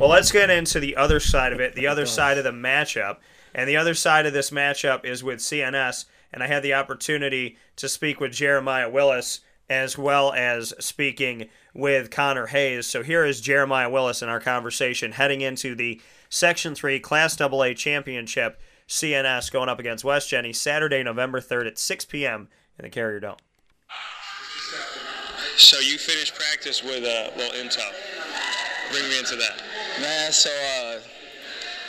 Well, let's get into the other side of it, the oh other side of the matchup. And the other side of this matchup is with CNS. And I had the opportunity to speak with Jeremiah Willis as well as speaking with Connor Hayes. So here is Jeremiah Willis in our conversation heading into the Section 3 Class AA Championship. CNS going up against West Jenny Saturday, November 3rd at 6 p.m. in the Carrier Dome. So you finished practice with uh, a little intel. Bring me into that. Man, so uh,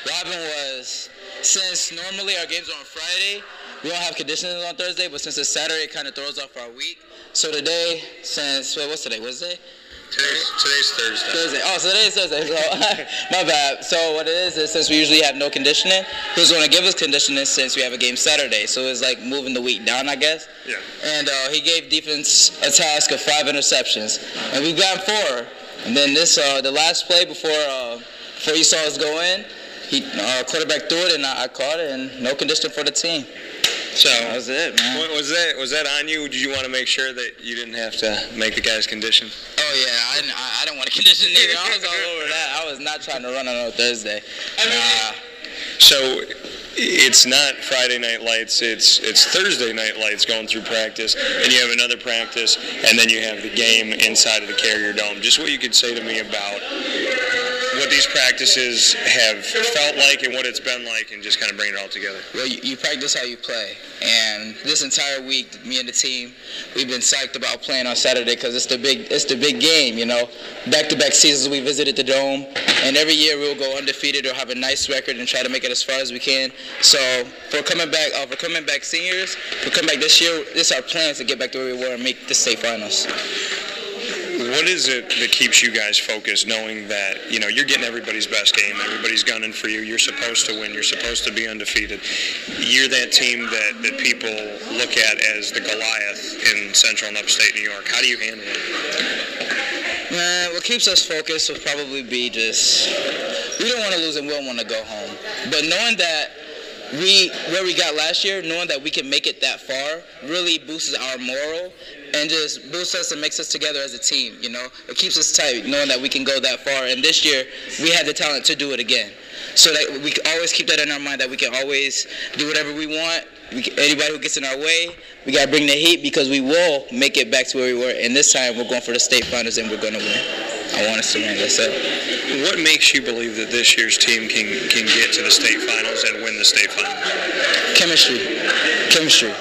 Robin was since normally our games are on Friday, we don't have conditioning on Thursday, but since it's Saturday, it kind of throws off our week. So today, since wait, what's today? Wednesday? Today's, today's Thursday. Thursday. Oh, so today is Thursday. So my bad. So what it is is since we usually have no conditioning, he was going to give us conditioning since we have a game Saturday. So it's like moving the week down, I guess. Yeah. And uh, he gave defense a task of five interceptions, and we've gotten four. And then this, uh, the last play before uh, before you saw us go in, he uh, quarterback threw it, and I, I caught it, and no conditioning for the team. So That was it, man. wa- was that was that on you? Did you want to make sure that you didn't have to make the guys condition? Oh yeah, I didn't, I, I didn't want to condition either. I was all over that. I was not trying to run on no Thursday. Nah. So it's not Friday night lights. It's it's Thursday night lights going through practice, and you have another practice, and then you have the game inside of the Carrier Dome. Just what you could say to me about what these practices have felt like and what it's been like, and just kind of bring it all together. Well, you, you practice how you play, and this entire week, me and the team, we've been psyched about playing on Saturday because it's the big, it's the big game. You know, back-to-back seasons we visited the dome, and every year we'll go undefeated or have a nice record and try to make it as far as we can. So for coming back, uh, for coming back seniors, for coming back this year, this is our plans to get back to where we were and make the state finals. What is it that keeps you guys focused, knowing that you know you're getting everybody's best game, everybody's gunning for you, you're supposed to win, you're supposed to be undefeated. You're that team that, that people look at as the Goliath in Central and Upstate New York. How do you handle it? What keeps us focused would probably be just we don't want to lose and we don't want to go home. But knowing that we where we got last year, knowing that we can make it that far, really boosts our moral and just boosts us and makes us together as a team. You know, it keeps us tight, knowing that we can go that far. And this year, we had the talent to do it again. So that we always keep that in our mind that we can always do whatever we want. We, anybody who gets in our way, we gotta bring the heat because we will make it back to where we were. And this time, we're going for the state finals and we're gonna win. I want us to win. That's it. What makes you believe that this year's team can can get to the state finals and win the state finals? Chemistry. Chemistry.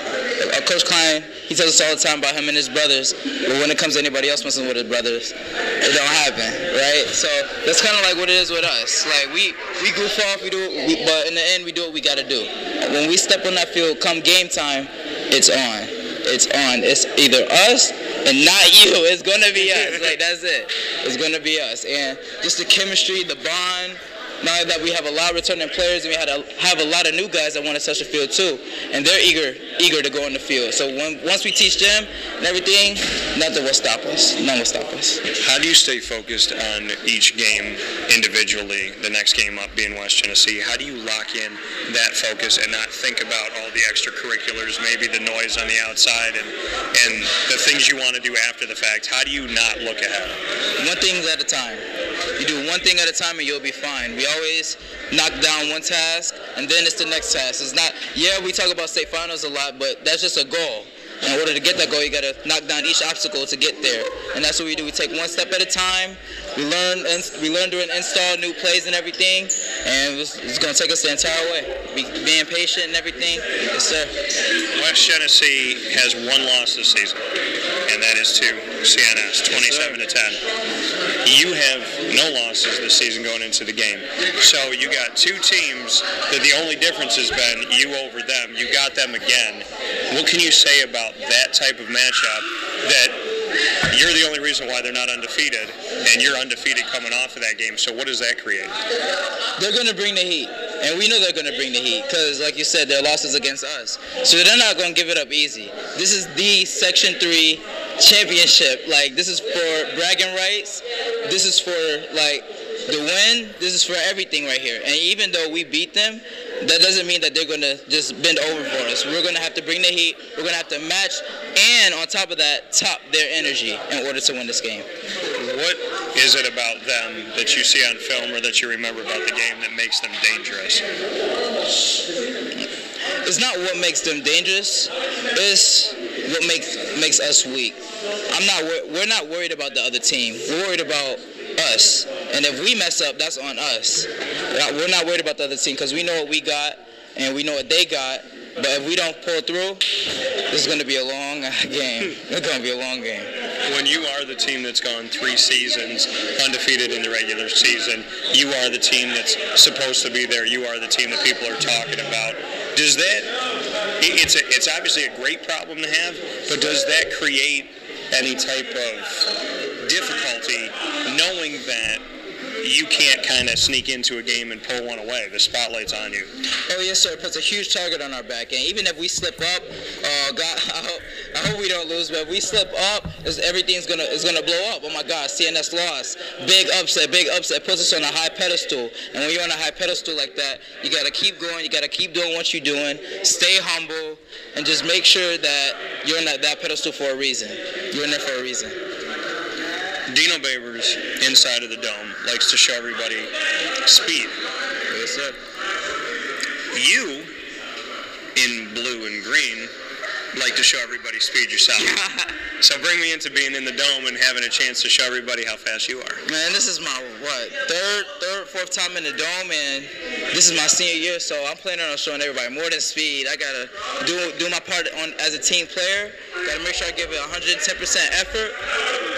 Uh, Coach Klein, he tells us all the time about him and his brothers, but when it comes to anybody else messing with his brothers, it don't happen, right? So that's kind of like what it is with us. Like we we goof off, we do, we, but in the end, we do what we got to do. When we step on that field, come game time, it's on. It's on. It's either us and not you. It's gonna be us. Like that's it. It's gonna be us. And just the chemistry, the bond. Now that we have a lot of returning players and we had a, have a lot of new guys that want to touch the field too, and they're eager eager to go in the field. So when, once we teach them and everything, nothing will stop us. None will stop us. How do you stay focused on each game individually? The next game up being West Genesee. How do you lock in that focus and not think about all the extracurriculars, maybe the noise on the outside, and and the things you want to do after the fact? How do you not look ahead? One thing at a time. You do one thing at a time and you'll be fine. We always knock down one task and then it's the next task. It's not, yeah, we talk about state finals a lot, but that's just a goal. In order to get that goal, you got to knock down each obstacle to get there. And that's what we do. We take one step at a time. We learn we learn during install new plays and everything. And it's, it's going to take us the entire way. Be, being patient and everything. Yes, sir. West Genesee has one loss this season, and that is to CNS, 27 to 10. You have no losses this season going into the game. So you got two teams that the only difference has been you over them. You got them again. What can you say about that type of matchup that you're the only reason why they're not undefeated, and you're undefeated coming off of that game. So what does that create? they're going to bring the heat. And we know they're going to bring the heat because, like you said, their losses against us. So they're not going to give it up easy. This is the Section 3 championship. Like, this is for bragging rights. This is for, like, the win. This is for everything right here. And even though we beat them, that doesn't mean that they're going to just bend over for us. We're going to have to bring the heat. We're going to have to match and, on top of that, top their energy in order to win this game. What is it about them that you see on film or that you remember about the game that makes them dangerous? It's not what makes them dangerous. It's what makes makes us weak. I'm not. We're not worried about the other team. We're worried about us. And if we mess up, that's on us. We're not worried about the other team because we know what we got and we know what they got. But if we don't pull through, this is going to be a long game. It's going to be a long game. When you are the team that's gone three seasons undefeated in the regular season, you are the team that's supposed to be there. You are the team that people are talking about. Does that? It's a, it's obviously a great problem to have, but does that create any type of difficulty knowing that you can't kind of sneak into a game and pull one away. The spotlight's on you. Oh yes, sir. It puts a huge target on our back, and even if we slip up, uh, God, I hope, I hope we don't lose. But if we slip up, everything's gonna is gonna blow up. Oh my God, CNS lost. Big upset, big upset. Puts us on a high pedestal, and when you're on a high pedestal like that, you gotta keep going. You gotta keep doing what you're doing. Stay humble, and just make sure that you're on that, that pedestal for a reason. You're in there for a reason. Dino Babers, inside of the dome, likes to show everybody speed. Yes, sir. You, in blue and green, like to show everybody speed yourself. so bring me into being in the dome and having a chance to show everybody how fast you are. Man, this is my what third, third, fourth time in the dome, and this is my senior year, so I'm planning on showing everybody more than speed. I gotta do do my part on as a team player. Gotta make sure I give it 110% effort,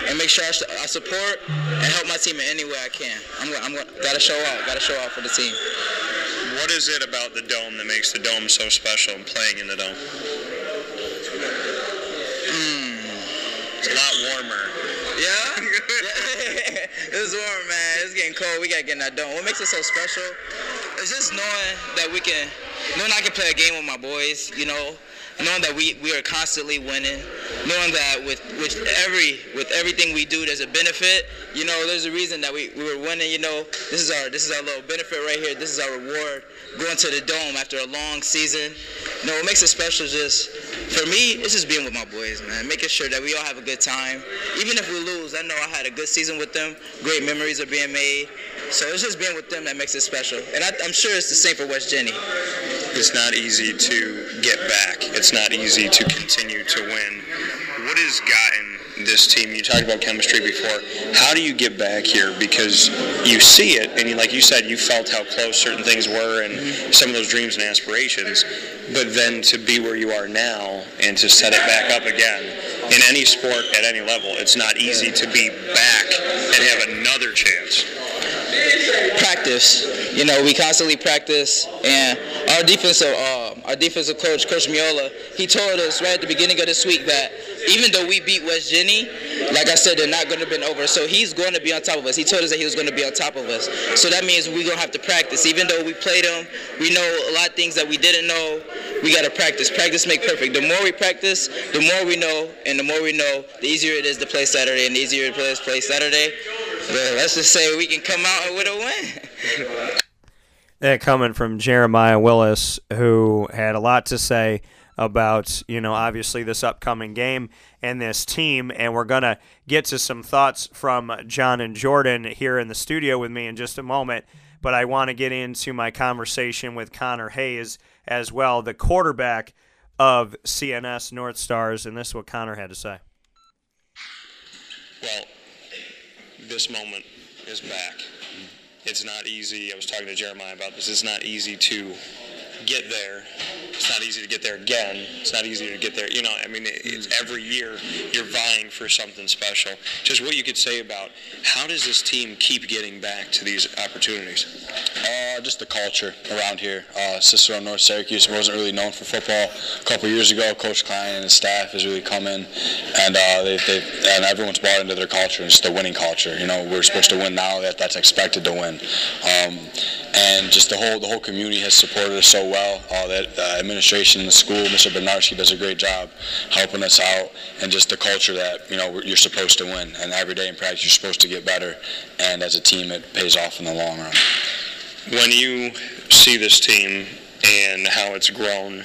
and make sure I, I support and help my team in any way I can. I'm, I'm gotta show out. Gotta show out for the team. What is it about the dome that makes the dome so special and playing in the dome? Hmm. It's a lot warmer. Yeah? it's warm, man. It's getting cold. We gotta get in that dome. What makes it so special is just knowing that we can, knowing I can play a game with my boys, you know, knowing that we, we are constantly winning, knowing that with, with every with everything we do, there's a benefit. You know, there's a reason that we, we were winning. You know, this is our this is our little benefit right here. This is our reward going to the dome after a long season. You know, what makes it special is just for me, it's just being with my boys, man. Making sure that we all have a good time. Even if we lose, I know I had a good season with them. Great memories are being made. So it's just being with them that makes it special. And I, am sure it's the same for West Jenny. It's not easy to get back. It's not easy to continue to win. What has gotten this team? You talked about chemistry before. How do you get back here? Because you see it, and you, like you said, you felt how close certain things were, and mm-hmm. some of those dreams and aspirations. But then to be where you are now and to set it back up again in any sport at any level, it's not easy to be back and have another chance practice. You know, we constantly practice, and our defensive, uh, our defensive coach, Coach Miola, he told us right at the beginning of this week that even though we beat West Jenny, like I said, they're not going to be over. So he's going to be on top of us. He told us that he was going to be on top of us. So that means we're going to have to practice. Even though we played them, we know a lot of things that we didn't know. We got to practice. Practice make perfect. The more we practice, the more we know, and the more we know, the easier it is to play Saturday, and the easier it is to play Saturday. But let's just say we can come out with a win. that coming from Jeremiah Willis, who had a lot to say about, you know, obviously this upcoming game and this team. And we're going to get to some thoughts from John and Jordan here in the studio with me in just a moment. But I want to get into my conversation with Connor Hayes as well, the quarterback of CNS North Stars. And this is what Connor had to say. Well, this moment is back. It's not easy. I was talking to Jeremiah about this. It's not easy to get there. It's not easy to get there again. It's not easy to get there. You know, I mean, it's every year you're vying for something special. Just what you could say about how does this team keep getting back to these opportunities? Uh, just the culture around here. Uh, Cicero North Syracuse wasn't really known for football. A couple years ago, Coach Klein and his staff has really come in, and uh, they, they and everyone's bought into their culture. It's the winning culture. You know, we're supposed to win now. That that's expected to win. Um, and just the whole the whole community has supported us so well. Uh, that uh, administration, in the school, Mr. Benarski does a great job helping us out, and just the culture that you know you're supposed to win, and every day in practice you're supposed to get better, and as a team it pays off in the long run. When you see this team and how it's grown,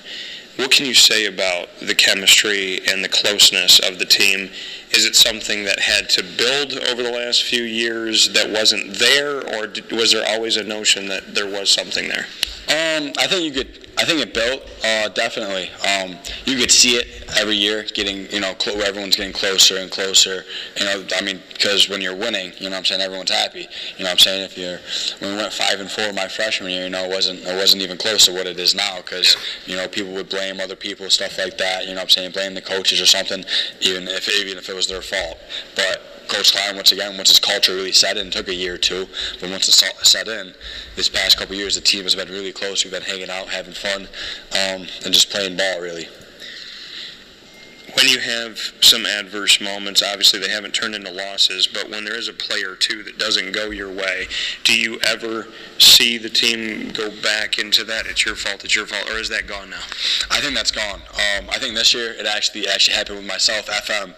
What can you say about the chemistry and the closeness of the team? Is it something that had to build over the last few years that wasn't there, or was there always a notion that there was something there? Um, I think you could. I think it built uh, definitely. Um, you could see it every year, getting you know, cl- everyone's getting closer and closer. You know, I mean, because when you're winning, you know, what I'm saying everyone's happy. You know, what I'm saying if you're when we went five and four my freshman year, you know, it wasn't it wasn't even close to what it is now because you know people would blame other people, stuff like that. You know, what I'm saying blame the coaches or something, even if even if it was their fault. But Coach Klein, once again, once his culture really set in, took a year or two, but once it set in, this past couple years, the team has been really close. We've been hanging out, having fun, um, and just playing ball, really. When you have some adverse moments, obviously they haven't turned into losses, but when there is a play or two that doesn't go your way, do you ever see the team go back into that? It's your fault, it's your fault, or is that gone now? I think that's gone. Um, I think this year it actually actually happened with myself. FM.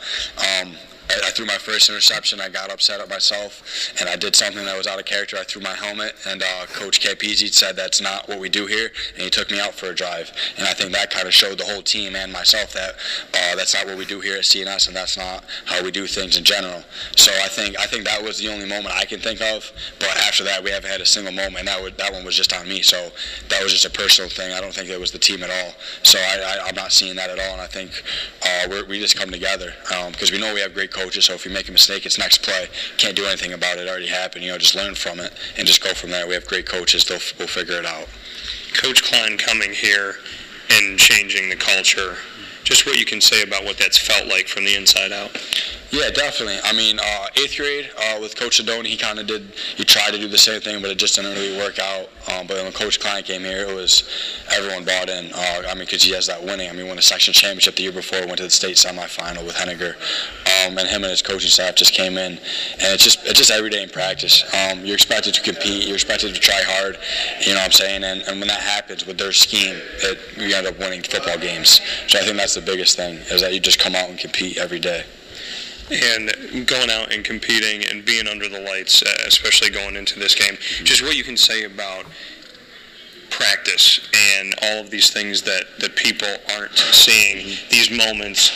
Um, I, threw my first interception. I got upset at myself, and I did something that was out of character. I threw my helmet, and uh, Coach Capizzi said that's not what we do here, and he took me out for a drive. And I think that kind of showed the whole team and myself that uh, that's not what we do here at CNS, and that's not how we do things in general. So I think I think that was the only moment I can think of. But after that, we haven't had a single moment, that would, that one was just on me. So that was just a personal thing. I don't think it was the team at all. So I, am not seeing that at all, and I think uh, we just come together because um, we know we have great coaches. So if you make a mistake, it's next play. Can't do anything about it. It already happened. You know, just learn from it and just go from there. We have great coaches. They'll we'll figure it out. Coach Klein coming here and changing the culture. Just what you can say about what that's felt like from the inside out. Yeah, definitely. I mean, uh, eighth grade uh, with Coach Adoni, he kind of did. He tried to do the same thing, but it just didn't really work out. Um, but when Coach Klein came here, it was everyone bought in. Uh, I mean, because he has that winning. I mean, won a section championship the year before, went to the state semifinal with Henninger, um, and him and his coaching staff just came in, and it's just it's just every day in practice. Um, you're expected to compete. You're expected to try hard. You know what I'm saying? And, and when that happens with their scheme, it, you end up winning football games. So I think that's the biggest thing is that you just come out and compete every day and going out and competing and being under the lights, uh, especially going into this game. Just what you can say about practice and all of these things that, that people aren't seeing, these moments,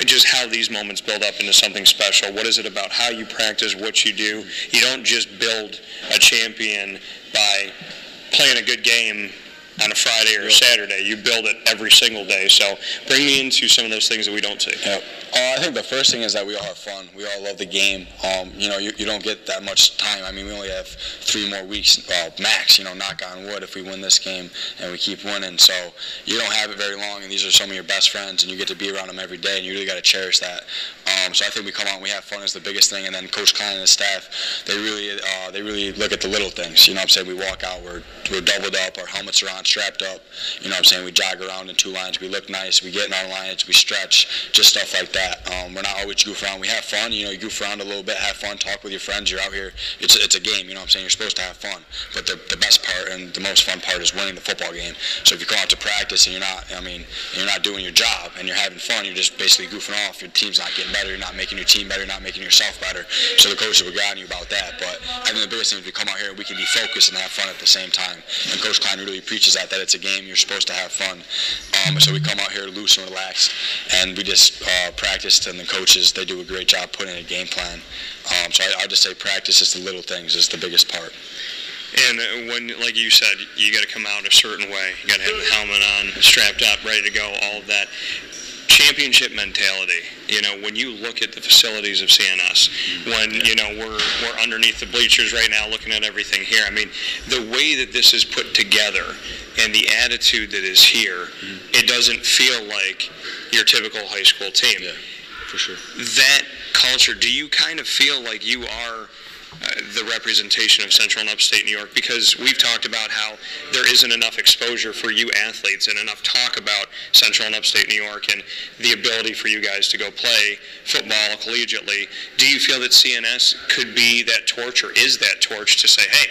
just how these moments build up into something special. What is it about how you practice, what you do? You don't just build a champion by playing a good game on a Friday or a Saturday. You build it every single day. So bring me into some of those things that we don't see. Yep. Uh, I think the first thing is that we all have fun. We all love the game. Um, you know, you, you, don't get that much time. I mean, we only have three more weeks uh, max. You know, knock on wood if we win this game and we keep winning. So you don't have it very long, and these are some of your best friends, and you get to be around them every day, and you really got to cherish that. Um, so I think we come out and we have fun is the biggest thing, and then Coach Klein and his staff, they really uh, they really look at the little things. You know, what I'm saying we walk out, we're we're doubled up, our helmets are on, strapped up. You know, what I'm saying we jog around in two lines, we look nice, we get in our lines, we stretch, just stuff like that that. Um, we're not always goof around. We have fun. You know, you goof around a little bit, have fun, talk with your friends. You're out here. It's it's a game. You know what I'm saying? You're supposed to have fun. But the, the best part and the most fun part is winning the football game. So if you go out to practice and you're not, I mean, you're not doing your job and you're having fun, you're just basically goofing off. Your team's not getting better. You're not making your team better. You're not making yourself better. So the coaches will guide you about that. But I think the biggest thing is we come out here we can be focused and have fun at the same time. And Coach Klein really preaches that that it's a game. You're supposed to have fun. Um, so we come out here loose and relaxed, and we just uh, practiced, and the coaches they do a great job putting in a game plan. Um, so I, I just say practice is the little things is the biggest part. And uh, when, like you said, you got to come out a certain way. You got to have the helmet on, strapped up, ready to go. All of that championship mentality. You know, when you look at the facilities of CNS, when you know we're we're underneath the bleachers right now, looking at everything here. I mean, the way that this is put together and the attitude that is here, mm-hmm. it doesn't feel like your typical high school team. Yeah, for sure. That culture. Do you kind of feel like you are? The representation of Central and Upstate New York because we've talked about how there isn't enough exposure for you athletes and enough talk about Central and Upstate New York and the ability for you guys to go play football collegiately. Do you feel that CNS could be that torch or is that torch to say, hey,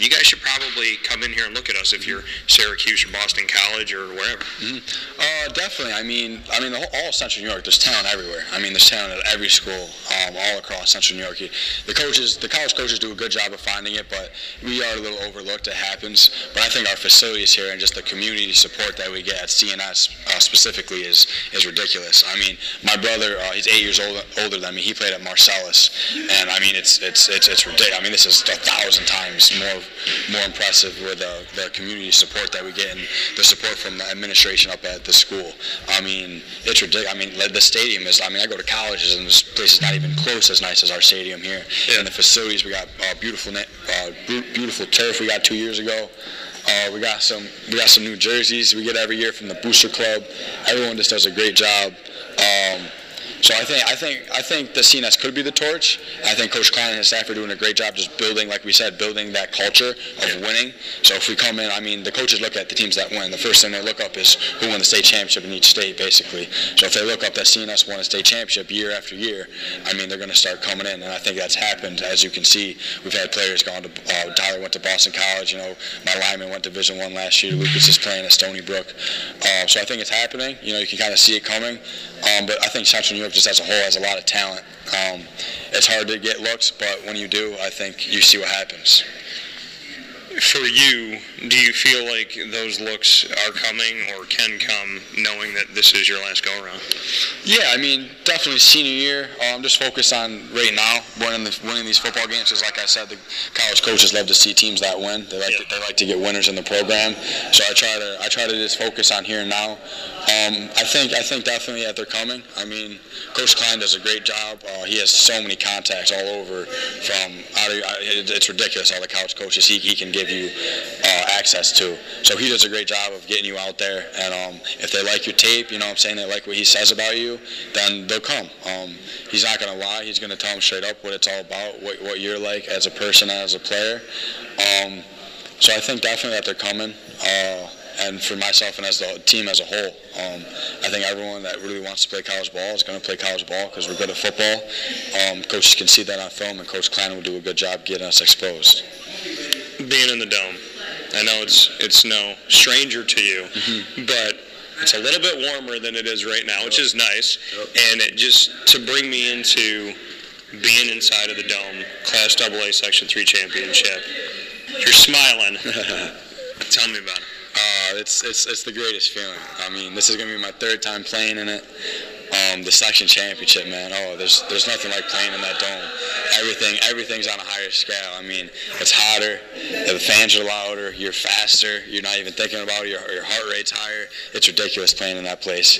you guys should probably come in here and look at us if you're Syracuse or Boston College or wherever. Mm-hmm. Uh, definitely. I mean, I mean, whole, all Central New York. There's talent everywhere. I mean, there's talent at every school, um, all across Central New York. The coaches, the college coaches, do a good job of finding it, but we are a little overlooked. It happens. But I think our facilities here and just the community support that we get at CNS uh, specifically is is ridiculous. I mean, my brother, uh, he's eight years old, older than me. He played at Marcellus, and I mean, it's it's it's it's ridiculous. I mean, this is a thousand times more more impressive with uh, the community support that we get and the support from the administration up at the school. I mean, it's ridiculous. I mean, the stadium is. I mean, I go to colleges and this place is not even close as nice as our stadium here. Yeah. And the facilities, we got uh, beautiful, uh, beautiful turf we got two years ago. Uh, we got some we got some new jerseys we get every year from the Booster Club. Everyone just does a great job. Um, so I think I think I think the CNS could be the torch. I think Coach Klein and his staff are doing a great job just building, like we said, building that culture of winning. So if we come in, I mean, the coaches look at the teams that win. The first thing they look up is who won the state championship in each state, basically. So if they look up that CNS won a state championship year after year, I mean, they're going to start coming in, and I think that's happened. As you can see, we've had players gone to. Uh, Tyler went to Boston College. You know, my lineman went to Division One last year. Lucas is playing at Stony Brook. Uh, so I think it's happening. You know, you can kind of see it coming. Um, but I think Central New York just as a whole has a lot of talent. Um, it's hard to get looks, but when you do, I think you see what happens for you, do you feel like those looks are coming or can come knowing that this is your last go around? Yeah, I mean, definitely senior year. I'm um, just focused on right now winning, the, winning these football games. Because, like I said, the college coaches love to see teams that win. They like, yeah. to, they like to get winners in the program. So I try to I try to just focus on here and now. Um, I think I think definitely that they're coming. I mean, Coach Klein does a great job. Uh, he has so many contacts all over. From out of, it's ridiculous all the college coaches he, he can give you uh, access to. So he does a great job of getting you out there. And um, if they like your tape, you know, what I'm saying they like what he says about you, then they'll come. Um, he's not going to lie. He's going to tell them straight up what it's all about, what, what you're like as a person, as a player. Um, so I think definitely that they're coming. Uh, and for myself and as the team as a whole, um, I think everyone that really wants to play college ball is going to play college ball because we're good at football. Um, coaches can see that on film, and Coach Klein will do a good job getting us exposed. Being in the dome, I know it's it's no stranger to you, mm-hmm. but it's a little bit warmer than it is right now, which is nice. Yep. And it just to bring me into being inside of the dome, Class AA Section Three championship. You're smiling. Tell me about it. Uh, it's, it's, it's the greatest feeling. I mean, this is going to be my third time playing in it. Um, the section championship, man. Oh, there's there's nothing like playing in that dome. Everything everything's on a higher scale. I mean, it's hotter. The fans are louder. You're faster. You're not even thinking about it. Your, your heart rate's higher. It's ridiculous playing in that place.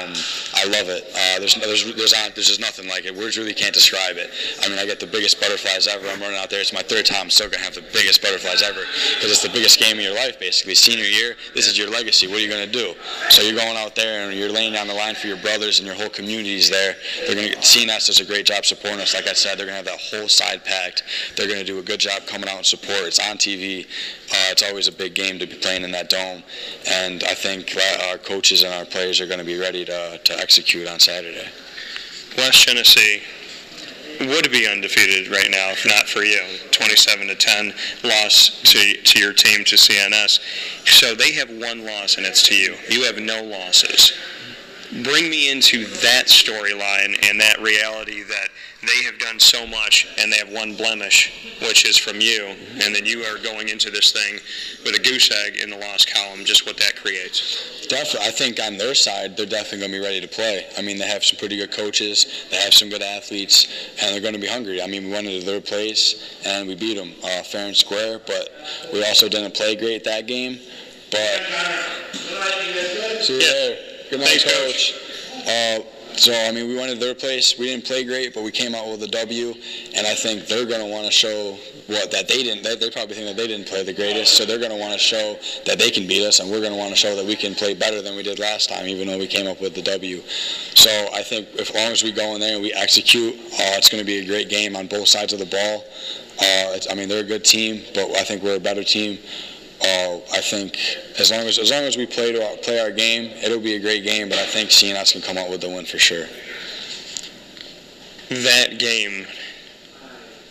Um, I love it. Uh, there's there's there's, there's just nothing like it. Words really can't describe it. I mean, I get the biggest butterflies ever. I'm running out there. It's my third time. I'm still gonna have the biggest butterflies ever because it's the biggest game of your life, basically. Senior year. This is your legacy. What are you gonna do? So you're going out there and you're laying down the line for your brothers and your whole community is there. They're going to CNS does a great job supporting us. Like I said, they're going to have that whole side packed. They're going to do a good job coming out and support. It's on TV. Uh, it's always a big game to be playing in that dome, and I think our coaches and our players are going to be ready to to execute on Saturday. West Genesee would be undefeated right now if not for you. 27 to 10 loss to, to your team to CNS. So they have one loss and it's to you. You have no losses bring me into that storyline and that reality that they have done so much and they have one blemish, which is from you, and then you are going into this thing with a goose egg in the loss column, just what that creates. Definitely. I think on their side, they're definitely going to be ready to play. I mean, they have some pretty good coaches, they have some good athletes, and they're going to be hungry. I mean, we went into their place and we beat them uh, fair and square, but we also didn't play great that game. But see you yeah. there. Good Thanks, coach. Uh, so I mean, we went to their place. We didn't play great, but we came out with a W, and I think they're going to want to show what that they didn't. They, they, probably think that they didn't play the greatest, so they're going to want to show that they can beat us, and we're going to want to show that we can play better than we did last time, even though we came up with the W. So I think as long as we go in there and we execute, uh, it's going to be a great game on both sides of the ball. Uh, I mean, they're a good team, but I think we're a better team. Uh, I think as long as as long as we play to our, play our game, it'll be a great game. But I think CNS can come out with the win for sure. That game,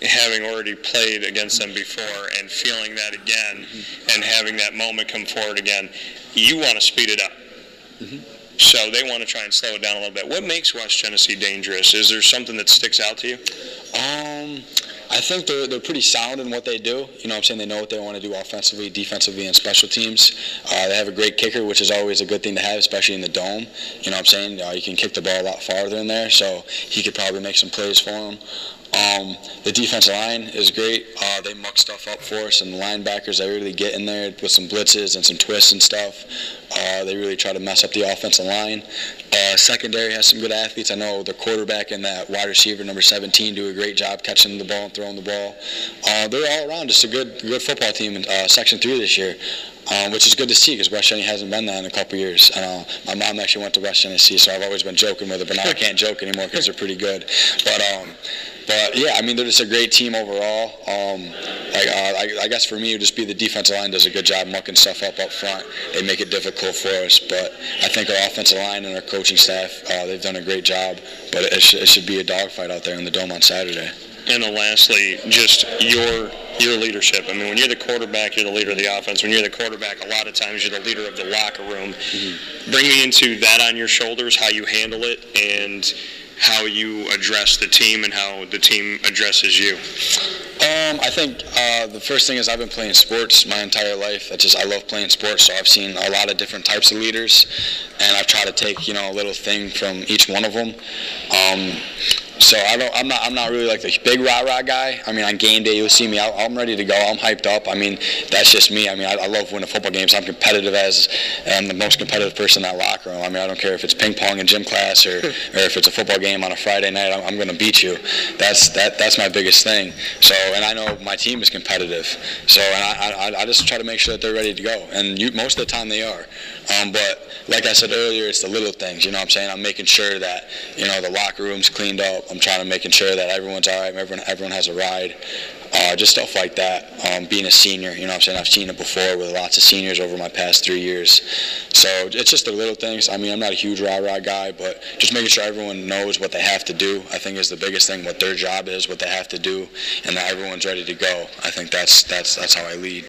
having already played against them before and feeling that again and having that moment come forward again, you want to speed it up. So they want to try and slow it down a little bit. What makes West Genesee dangerous? Is there something that sticks out to you? Um, I think they're, they're pretty sound in what they do. You know what I'm saying? They know what they want to do offensively, defensively, and special teams. Uh, they have a great kicker, which is always a good thing to have, especially in the dome. You know what I'm saying? Uh, you can kick the ball a lot farther in there, so he could probably make some plays for them. Um, the defensive line is great. Uh, they muck stuff up for us, and the linebackers, they really get in there with some blitzes and some twists and stuff. Uh, they really try to mess up the offensive line. Uh, secondary has some good athletes. I know the quarterback and that wide receiver, number 17, do a great job catching the ball and throwing the ball. Uh, they're all around just a good, good football team in uh, Section 3 this year. Um, which is good to see because West Genesee hasn't been that in a couple years. Uh, my mom actually went to West Genesee, so I've always been joking with her, but now I can't joke anymore because they're pretty good. But um, but yeah, I mean they're just a great team overall. Um, like, uh, I, I guess for me, it would just be the defensive line does a good job mucking stuff up up front. They make it difficult for us, but I think our offensive line and our coaching staff uh, they've done a great job. But it, sh- it should be a dogfight out there in the dome on Saturday. And then lastly, just your your leadership. I mean, when you're the quarterback, you're the leader of the offense. When you're the quarterback, a lot of times you're the leader of the locker room. Bring me into that on your shoulders, how you handle it, and how you address the team and how the team addresses you. Um, I think uh, the first thing is I've been playing sports my entire life. That's just I love playing sports, so I've seen a lot of different types of leaders, and I've tried to take you know a little thing from each one of them. Um, so I don't, I'm not, I'm not really like the big rah rah guy. I mean, on game day you'll see me. I, I'm ready to go. I'm hyped up. I mean, that's just me. I mean, I, I love winning football games. I'm competitive as, I'm the most competitive person in that locker room. I mean, I don't care if it's ping pong in gym class or, or if it's a football game on a Friday night. I'm, I'm going to beat you. That's that, that's my biggest thing. So, and I know my team is competitive. So, and I, I, I just try to make sure that they're ready to go. And you, most of the time they are. Um, but like I said earlier, it's the little things. You know what I'm saying? I'm making sure that you know the locker room's cleaned up. I'm trying to making sure that everyone's all right. Everyone, everyone has a ride. Uh, just stuff like that. Um, being a senior, you know I'm saying? I've seen it before with lots of seniors over my past three years. So it's just the little things. I mean, I'm not a huge rah-rah guy, but just making sure everyone knows what they have to do, I think is the biggest thing, what their job is, what they have to do, and that everyone's ready to go. I think that's, that's, that's how I lead.